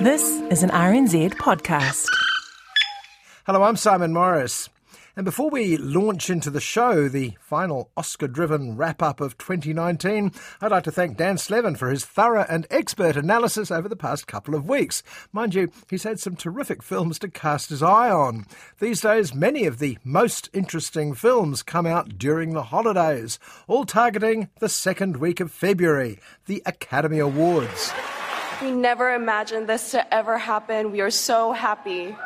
This is an RNZ podcast. Hello, I'm Simon Morris. And before we launch into the show, the final Oscar driven wrap up of 2019, I'd like to thank Dan Slevin for his thorough and expert analysis over the past couple of weeks. Mind you, he's had some terrific films to cast his eye on. These days, many of the most interesting films come out during the holidays, all targeting the second week of February, the Academy Awards. We never imagined this to ever happen. We are so happy.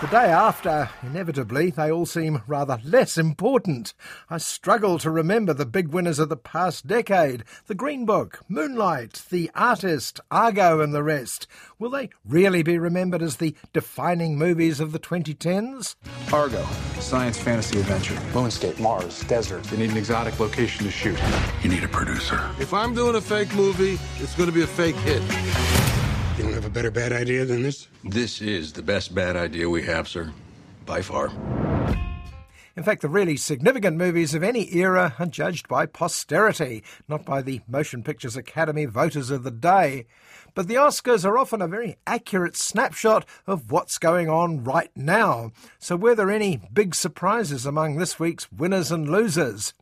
The day after, inevitably, they all seem rather less important. I struggle to remember the big winners of the past decade The Green Book, Moonlight, The Artist, Argo, and the rest. Will they really be remembered as the defining movies of the 2010s? Argo, science fantasy adventure. Moonscape, Mars, desert. They need an exotic location to shoot. You need a producer. If I'm doing a fake movie, it's going to be a fake hit. You don't have a better bad idea than this? This is the best bad idea we have, sir. By far. In fact, the really significant movies of any era are judged by posterity, not by the Motion Pictures Academy voters of the day. But the Oscars are often a very accurate snapshot of what's going on right now. So, were there any big surprises among this week's winners and losers?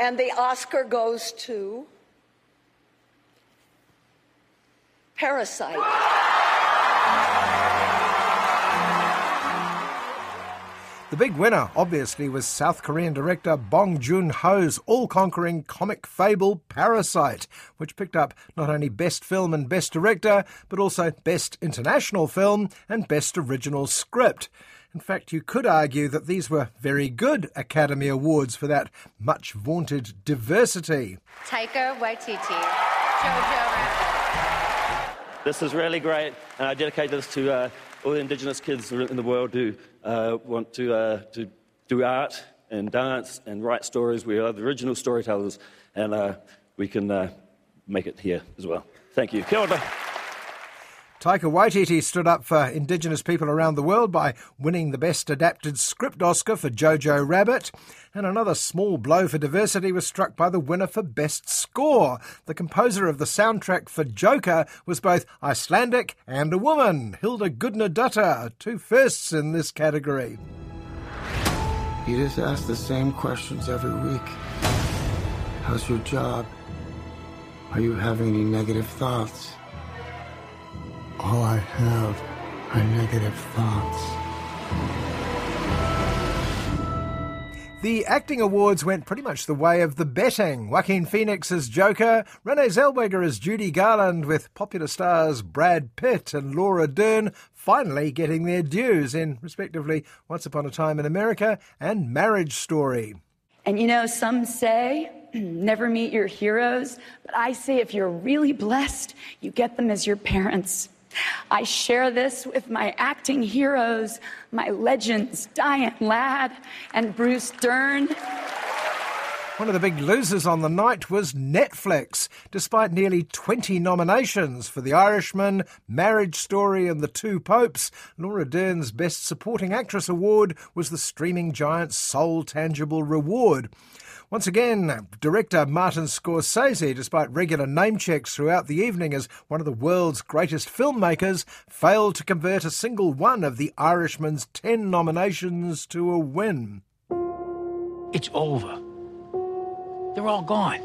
And the Oscar goes to Parasite. The big winner, obviously, was South Korean director Bong Joon Ho's all conquering comic fable Parasite, which picked up not only Best Film and Best Director, but also Best International Film and Best Original Script. In fact, you could argue that these were very good Academy Awards for that much vaunted diversity. Taika Waititi, Jojo Rabbit. This is really great, and I dedicate this to uh, all the Indigenous kids in the world who uh, want to, uh, to do art and dance and write stories. We are the original storytellers, and uh, we can uh, make it here as well. Thank you. Kia ora. Taika Waititi stood up for Indigenous people around the world by winning the Best Adapted Script Oscar for Jojo Rabbit. And another small blow for diversity was struck by the winner for Best Score. The composer of the soundtrack for Joker was both Icelandic and a woman, Hilda Gudnadottir, two firsts in this category. You just ask the same questions every week. How's your job? Are you having any negative thoughts? All I have are negative thoughts. The acting awards went pretty much the way of the betting. Joaquin Phoenix as Joker, Renee Zellweger as Judy Garland, with popular stars Brad Pitt and Laura Dern finally getting their dues in, respectively, Once Upon a Time in America and Marriage Story. And you know, some say never meet your heroes, but I say if you're really blessed, you get them as your parents. I share this with my acting heroes, my legends, Diane Ladd and Bruce Dern. One of the big losers on the night was Netflix, despite nearly 20 nominations for The Irishman, Marriage Story, and The Two Popes. Laura Dern's Best Supporting Actress award was the streaming giant's sole tangible reward. Once again, director Martin Scorsese, despite regular name checks throughout the evening as one of the world's greatest filmmakers, failed to convert a single one of the Irishman's 10 nominations to a win. It's over. They're all gone.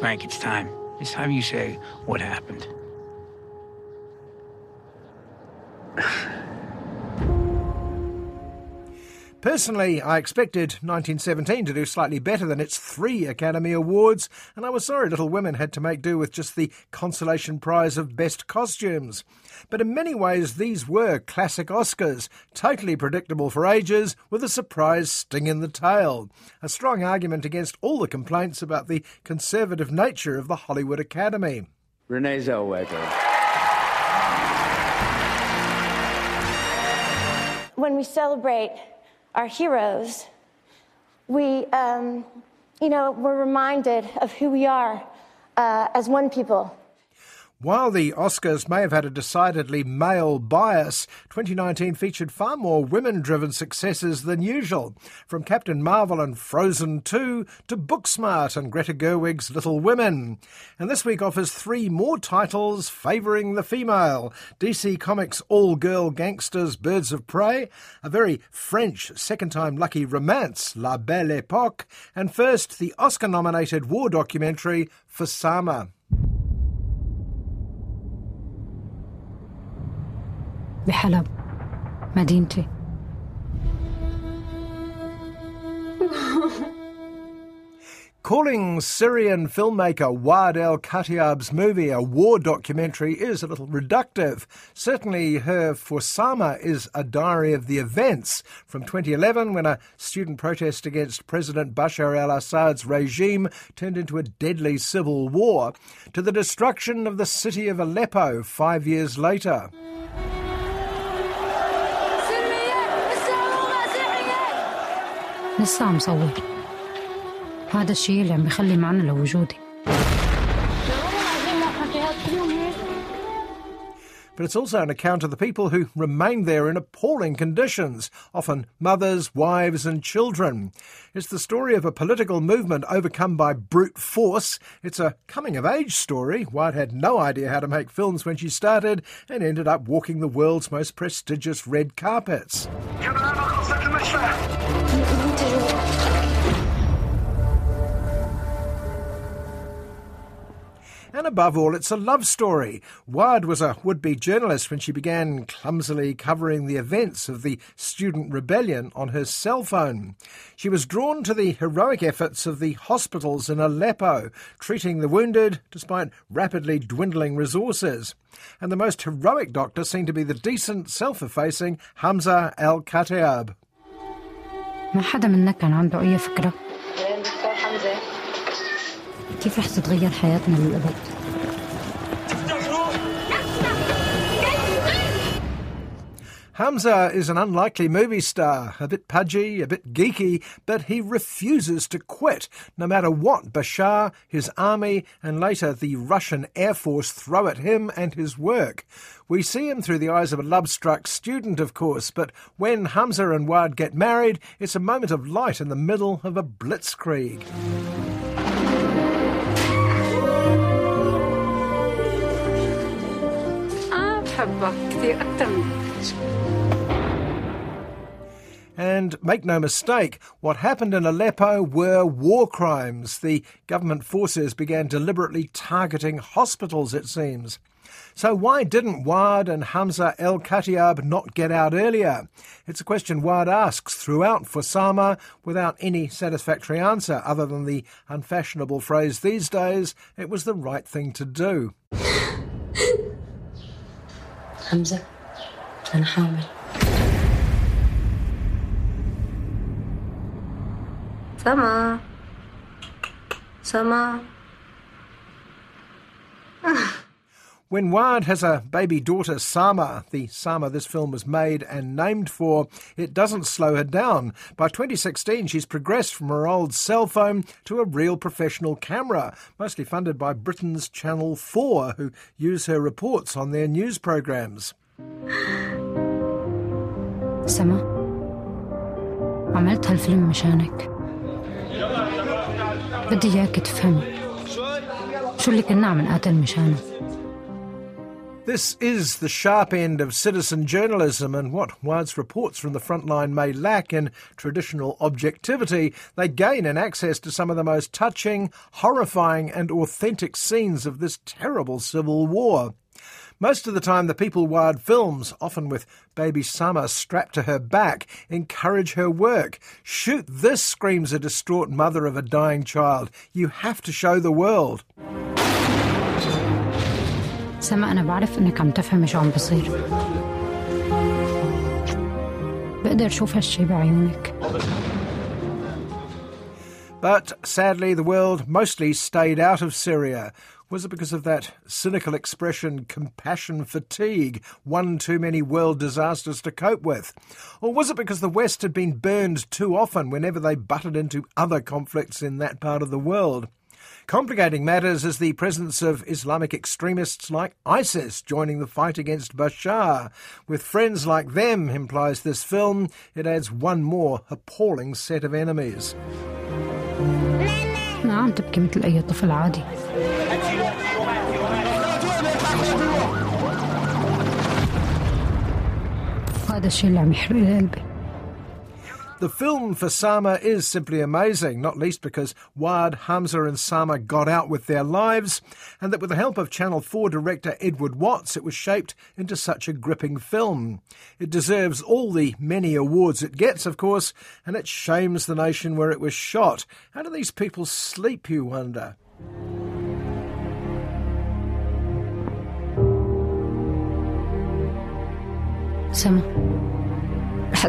Frank, it's time. It's time you say what happened. Personally, I expected 1917 to do slightly better than its three Academy Awards, and I was sorry Little Women had to make do with just the consolation prize of Best Costumes. But in many ways, these were classic Oscars, totally predictable for ages, with a surprise sting in the tail. A strong argument against all the complaints about the conservative nature of the Hollywood Academy. Renee Zellweger. When we celebrate our heroes, we, um, you know, we're reminded of who we are uh, as one people. While the Oscars may have had a decidedly male bias, 2019 featured far more women driven successes than usual, from Captain Marvel and Frozen 2 to Booksmart and Greta Gerwig's Little Women. And this week offers three more titles favouring the female DC Comics' All Girl Gangsters Birds of Prey, a very French second time lucky romance, La Belle Epoque, and first the Oscar nominated war documentary for. بحلب مدينتي Calling Syrian filmmaker Waad al-Kateab's movie a war documentary is a little reductive. Certainly, her For Sama is a diary of the events from 2011 when a student protest against President Bashar al Assad's regime turned into a deadly civil war, to the destruction of the city of Aleppo five years later. لسه عم صور هذا الشيء اللي عم بخلي معنى لوجودي But it's also an account of the people who remained there in appalling conditions, often mothers, wives, and children. It's the story of a political movement overcome by brute force. It's a coming of age story. Waad had no idea how to make films when she started and ended up walking the world's most prestigious red carpets. and above all, it's a love story. Waad was a would be journalist when she began clumsily covering the events of the student rebellion on her cell phone. She was drawn to the heroic efforts of the hospitals in Aleppo, treating the wounded despite rapidly dwindling resources. And the most heroic doctor seemed to be the decent, self effacing Hamza al-Kateab. كيف تتغير حياتنا للأبد Hamza is an unlikely movie star, a bit pudgy, a bit geeky, but he refuses to quit, no matter what Bashar, his army, and later the Russian Air Force throw at him and his work. We see him through the eyes of a love struck student, of course, but when Hamza and Waad get married, it's a moment of light in the middle of a blitzkrieg. and make no mistake, what happened in Aleppo were war crimes. The government forces began deliberately targeting hospitals, it seems. So, why didn't Waad and Hamza al-Kateab not get out earlier? It's a question Waad asks throughout for Sama without any satisfactory answer other than the unfashionable phrase these days it was the right thing to do. حمزة أنا حامل سما. سما. When Waad has a baby daughter, Sama, the Sama this film was made and named for, it doesn't slow her down. By 2016, she's progressed from her old cell phone to a real professional camera, mostly funded by Britain's Channel 4, who use her reports on their news programs. سما I هالفيلم مشانك بدي اياك تفهم شو this is the sharp end of citizen journalism, and what Waad's reports from the front line may lack in traditional objectivity, they gain in access to some of the most touching, horrifying, and authentic scenes of this terrible civil war. Most of the time, the People Waad films, often with baby Sama strapped to her back, encourage her work. Shoot this, screams a distraught mother of a dying child. You have to show the world. سما أنا بعرف إنك عم تفهمي شو عم بصير بقدر شوف هالشي بعيونك But sadly, the world mostly stayed out of Syria. Was it because of that cynical expression, compassion fatigue, one too many world disasters to cope with? Or was it because the West had been burned too often whenever they butted into other conflicts in that part of the world? Complicating matters is the presence of Islamic extremists like ISIS joining the fight against Bashar. With friends like them, implies this film, it adds one more appalling set of enemies. عم تبكي مثل أي طفل عادي هذا الشيء اللي عم يحرق لي قلبي the film for Sama is simply amazing, not least because Waad, Hamza, and Sama got out with their lives, and that with the help of Channel 4 director Edward Watts, it was shaped into such a gripping film. It deserves all the many awards it gets, of course, and it shames the nation where it was shot. How do these people sleep, you wonder? سما رح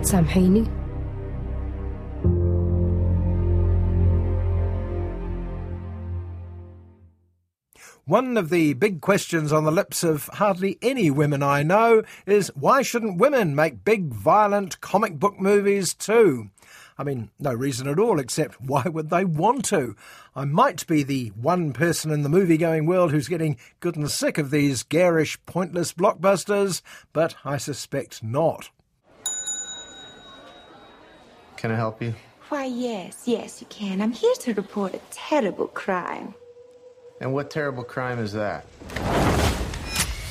One of the big questions on the lips of hardly any women I know is why shouldn't women make big, violent comic book movies too? I mean, no reason at all, except why would they want to? I might be the one person in the movie going world who's getting good and sick of these garish, pointless blockbusters, but I suspect not. Can I help you? Why, yes, yes, you can. I'm here to report a terrible crime. And what terrible crime is that?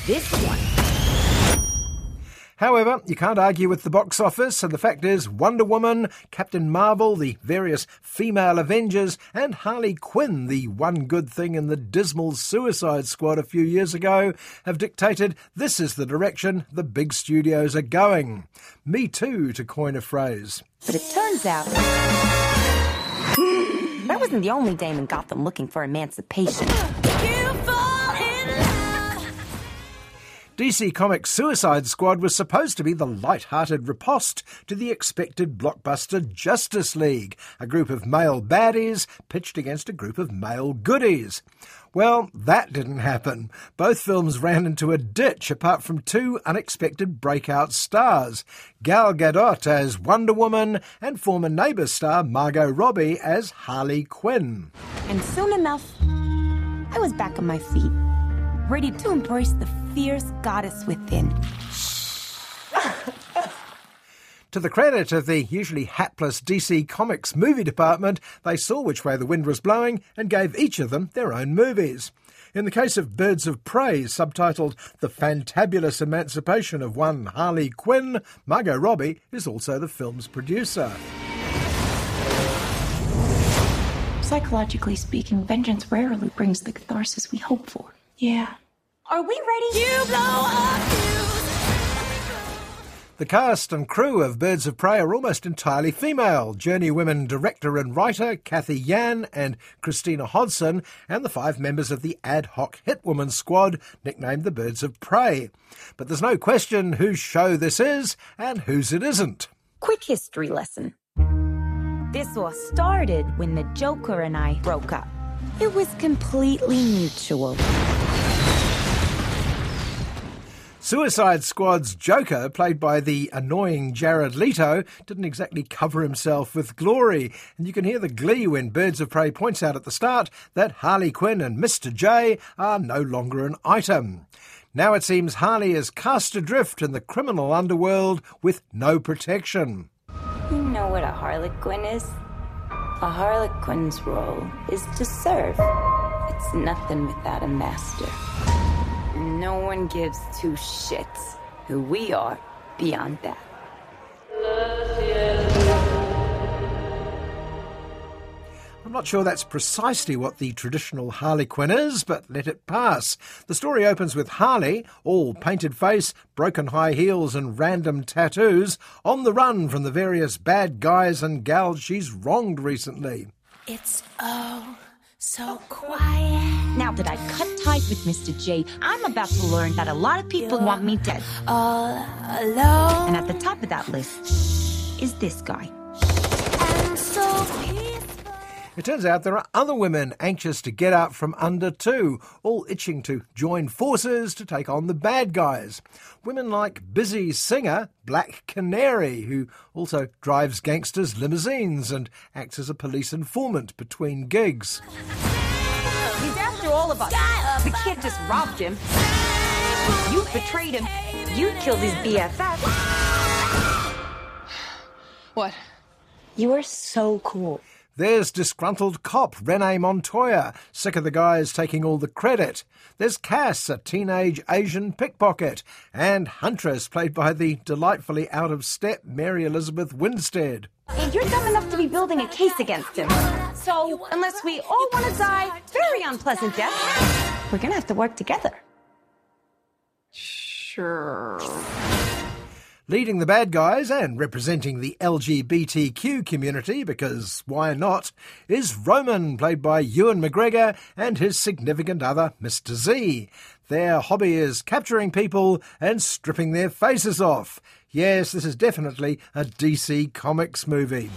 This one. However, you can't argue with the box office, and the fact is, Wonder Woman, Captain Marvel, the various female Avengers, and Harley Quinn, the one good thing in the dismal Suicide Squad a few years ago, have dictated this is the direction the big studios are going. Me too, to coin a phrase. But it turns out. Wasn't the only dame in Gotham looking for emancipation. DC Comics' Suicide Squad was supposed to be the light-hearted riposte to the expected blockbuster Justice League, a group of male baddies pitched against a group of male goodies. Well, that didn't happen. Both films ran into a ditch apart from two unexpected breakout stars Gal Gadot as Wonder Woman and former Neighbours star Margot Robbie as Harley Quinn. And soon enough, I was back on my feet, ready to embrace the fierce goddess within. To the credit of the usually hapless DC Comics movie department, they saw which way the wind was blowing and gave each of them their own movies. In the case of Birds of Prey, subtitled The Fantabulous Emancipation of One Harley Quinn, Margot Robbie is also the film's producer. Psychologically speaking, vengeance rarely brings the catharsis we hope for. Yeah. Are we ready? You blow up. The cast and crew of Birds of Prey are almost entirely female. Journeywomen director and writer Cathy Yan and Christina Hodson, and the five members of the ad hoc Hitwoman squad, nicknamed the Birds of Prey. But there's no question whose show this is and whose it isn't. Quick history lesson. This all started when the Joker and I broke up. It was completely mutual. Suicide Squad's Joker, played by the annoying Jared Leto, didn't exactly cover himself with glory, and you can hear the glee when Birds of Prey points out at the start that Harley Quinn and Mr. J are no longer an item. Now it seems Harley is cast adrift in the criminal underworld with no protection. You know what a Harlequin is? A Harlequin's role is to serve. It's nothing without a master. No one gives two shits who we are beyond that. I'm not sure that's precisely what the traditional Harley Quinn is, but let it pass. The story opens with Harley, all painted face, broken high heels, and random tattoos, on the run from the various bad guys and gals she's wronged recently. It's oh so oh, quiet. Now that I've cut ties with Mr. J, I'm about to learn that a lot of people want me dead. All alone. And at the top of that list is this guy. And so peaceful. It turns out there are other women anxious to get out from under too, all itching to join forces to take on the bad guys. Women like busy singer Black Canary, who also drives gangsters' limousines and acts as a police informant between gigs. He's after all of us. The kid just robbed him. You betrayed him. You killed his BFF. What? You are so cool. There's disgruntled cop Renee Montoya, sick of the guys taking all the credit. There's Cass, a teenage Asian pickpocket, and Huntress, played by the delightfully out of step Mary Elizabeth Winstead. And you're dumb enough to be building a case against him. So, unless we all want to die very unpleasant deaths, we're gonna have to work together. Sure. Leading the bad guys and representing the LGBTQ community, because why not, is Roman, played by Ewan McGregor, and his significant other, Mr. Z. Their hobby is capturing people and stripping their faces off. Yes, this is definitely a DC Comics movie.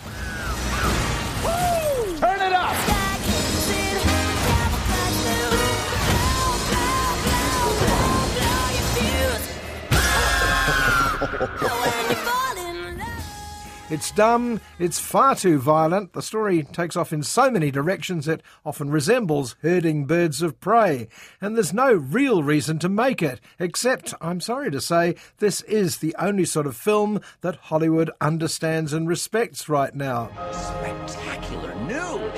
It's dumb, it's far too violent. The story takes off in so many directions it often resembles herding birds of prey. And there's no real reason to make it, except, I'm sorry to say, this is the only sort of film that Hollywood understands and respects right now. Spectacular news!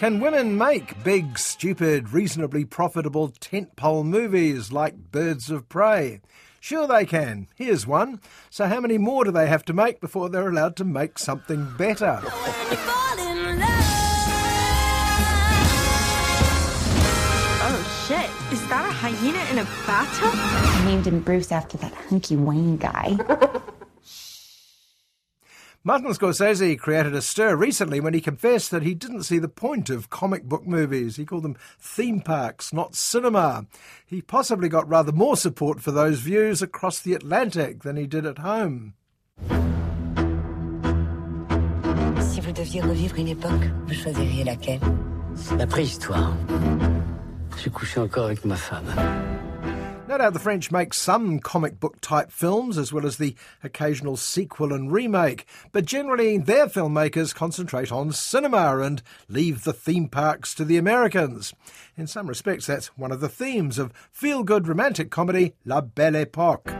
Can women make big, stupid, reasonably profitable tentpole movies like Birds of Prey? Sure they can. Here's one. So how many more do they have to make before they're allowed to make something better? Oh shit, is that a hyena in a bathtub? I named him Bruce after that hunky Wayne guy. Martin Scorsese created a stir recently when he confessed that he didn't see the point of comic book movies. He called them theme parks, not cinema. He possibly got rather more support for those views across the Atlantic than he did at home. Si vous deviez revivre une époque, vous choisiriez laquelle La préhistoire. J'ai couché encore avec ma femme. No doubt the French make some comic book type films as well as the occasional sequel and remake, but generally their filmmakers concentrate on cinema and leave the theme parks to the Americans. In some respects, that's one of the themes of feel good romantic comedy La Belle Époque.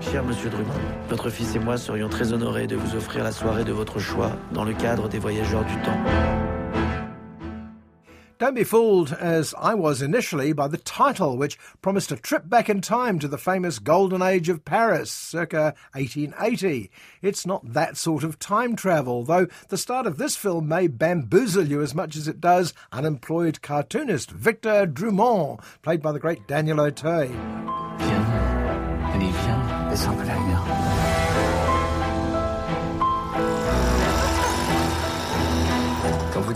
Cher Monsieur Drummond, votre fils et moi serions très honorés de vous offrir la soirée de votre choix dans le cadre des Voyageurs du Temps. Don't be fooled, as I was initially, by the title, which promised a trip back in time to the famous Golden Age of Paris, circa 1880. It's not that sort of time travel, though the start of this film may bamboozle you as much as it does unemployed cartoonist Victor Drummond, played by the great Daniel Auteuil.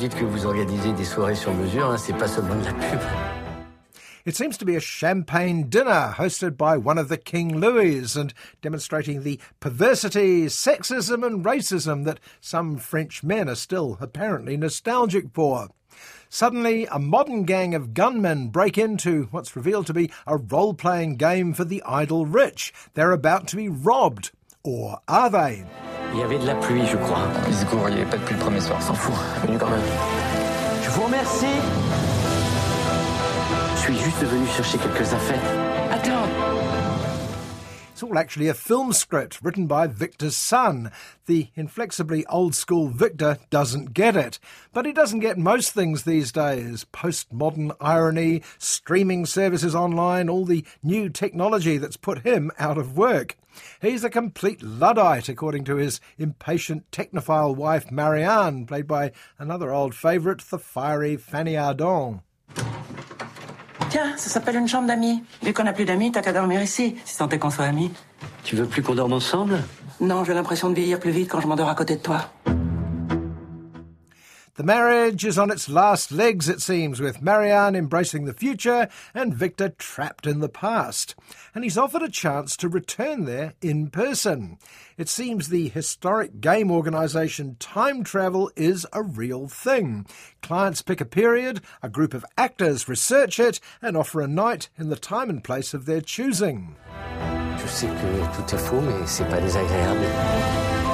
Dites que vous organisez des soirées sur mesure, hein, c'est pas seulement de la pub. It seems to be a champagne dinner hosted by one of the King Louis and demonstrating the perversity, sexism, and racism that some French men are still apparently nostalgic for. Suddenly, a modern gang of gunmen break into what's revealed to be a role playing game for the idle rich. They're about to be robbed. Or are they? Il y avait de la pluie, je crois. Let's go, il n'y avait pas de pluie le premier soir, s'en fout. Venu quand même. Je vous remercie. Je suis juste venu chercher quelques affaires. Attends. It's all actually a film script written by Victor's son. The inflexibly old school Victor doesn't get it. But he doesn't get most things these days postmodern irony, streaming services online, all the new technology that's put him out of work. He's a complete Luddite, according to his impatient technophile wife Marianne, played by another old favourite, the fiery Fanny Ardant. Tiens, ça s'appelle une chambre d'amis. Vu qu'on n'a plus d'amis, t'as qu'à dormir ici, si tant est qu'on soit amis. Tu veux plus qu'on dorme ensemble? Non, j'ai l'impression de vieillir plus vite quand je m'endors à côté de toi. The marriage is on its last legs, it seems, with Marianne embracing the future and Victor trapped in the past. And he's offered a chance to return there in person. It seems the historic game organisation Time Travel is a real thing. Clients pick a period, a group of actors research it, and offer a night in the time and place of their choosing. Je sais que tout est faux, mais c'est pas désagréable.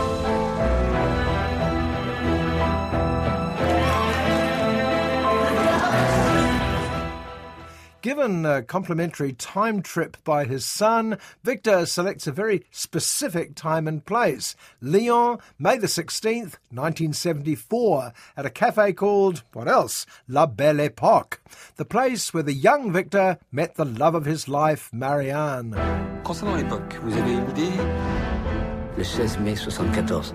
Given a complimentary time trip by his son, Victor selects a very specific time and place. Lyon, May the 16th, 1974, at a cafe called, what else? La Belle Époque, the place where the young Victor met the love of his life, Marianne. Concernant l'époque, vous avez une idée Le 16 mai 74.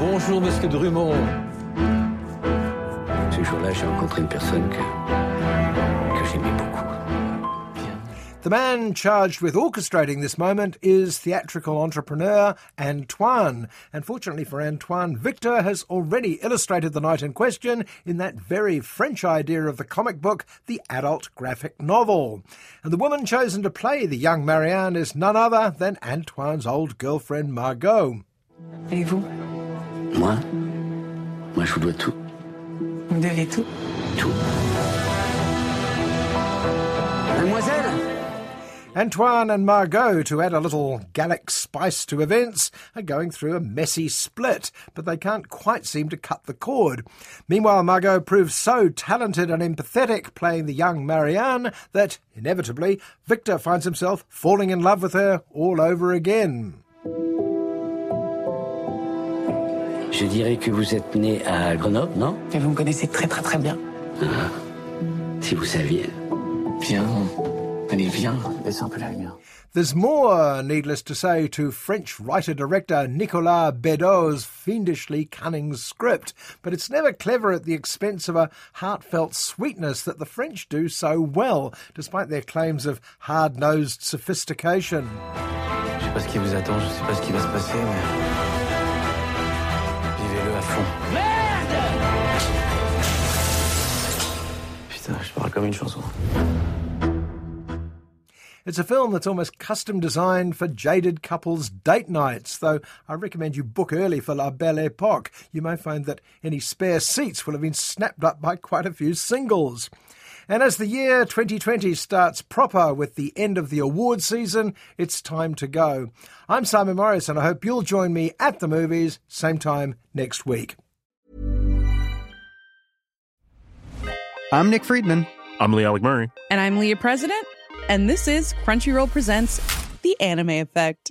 Bonjour, monsieur Drummond. Ce jour-là, j'ai rencontré une personne que, que j'aimais beaucoup. The man charged with orchestrating this moment is theatrical entrepreneur Antoine. And fortunately for Antoine, Victor has already illustrated the night in question in that very French idea of the comic book, the adult graphic novel. And the woman chosen to play the young Marianne is none other than Antoine's old girlfriend Margot. Et vous Moi Moi, je vous dois tout. Vous devez tout Tout. Mademoiselle Antoine and Margot, to add a little Gallic spice to events, are going through a messy split, but they can't quite seem to cut the cord. Meanwhile, Margot proves so talented and empathetic playing the young Marianne that, inevitably, Victor finds himself falling in love with her all over again. Je dirais que vous êtes né à Grenoble, non? Et vous me connaissez très très très bien. Ah, Si vous saviez. Viens. Allez, viens. Baisse un peu la lumière. There's more, needless to say, to French writer-director Nicolas Bedeau's fiendishly cunning script, but it's never clever at the expense of a heartfelt sweetness that the French do so well, despite their claims of hard-nosed sophistication. Je sais pas ce qui vous attend, je sais pas ce qui va se passer, mais. Vivez-le à fond. Putain, je parle comme une chanson. It's a film that's almost custom designed for jaded couples' date nights, though I recommend you book early for La Belle Époque. You may find that any spare seats will have been snapped up by quite a few singles. And as the year 2020 starts proper with the end of the award season, it's time to go. I'm Simon Morris, and I hope you'll join me at the movies, same time next week. I'm Nick Friedman. I'm Lee Alec Murray. And I'm Leah President, and this is Crunchyroll Presents The Anime Effect.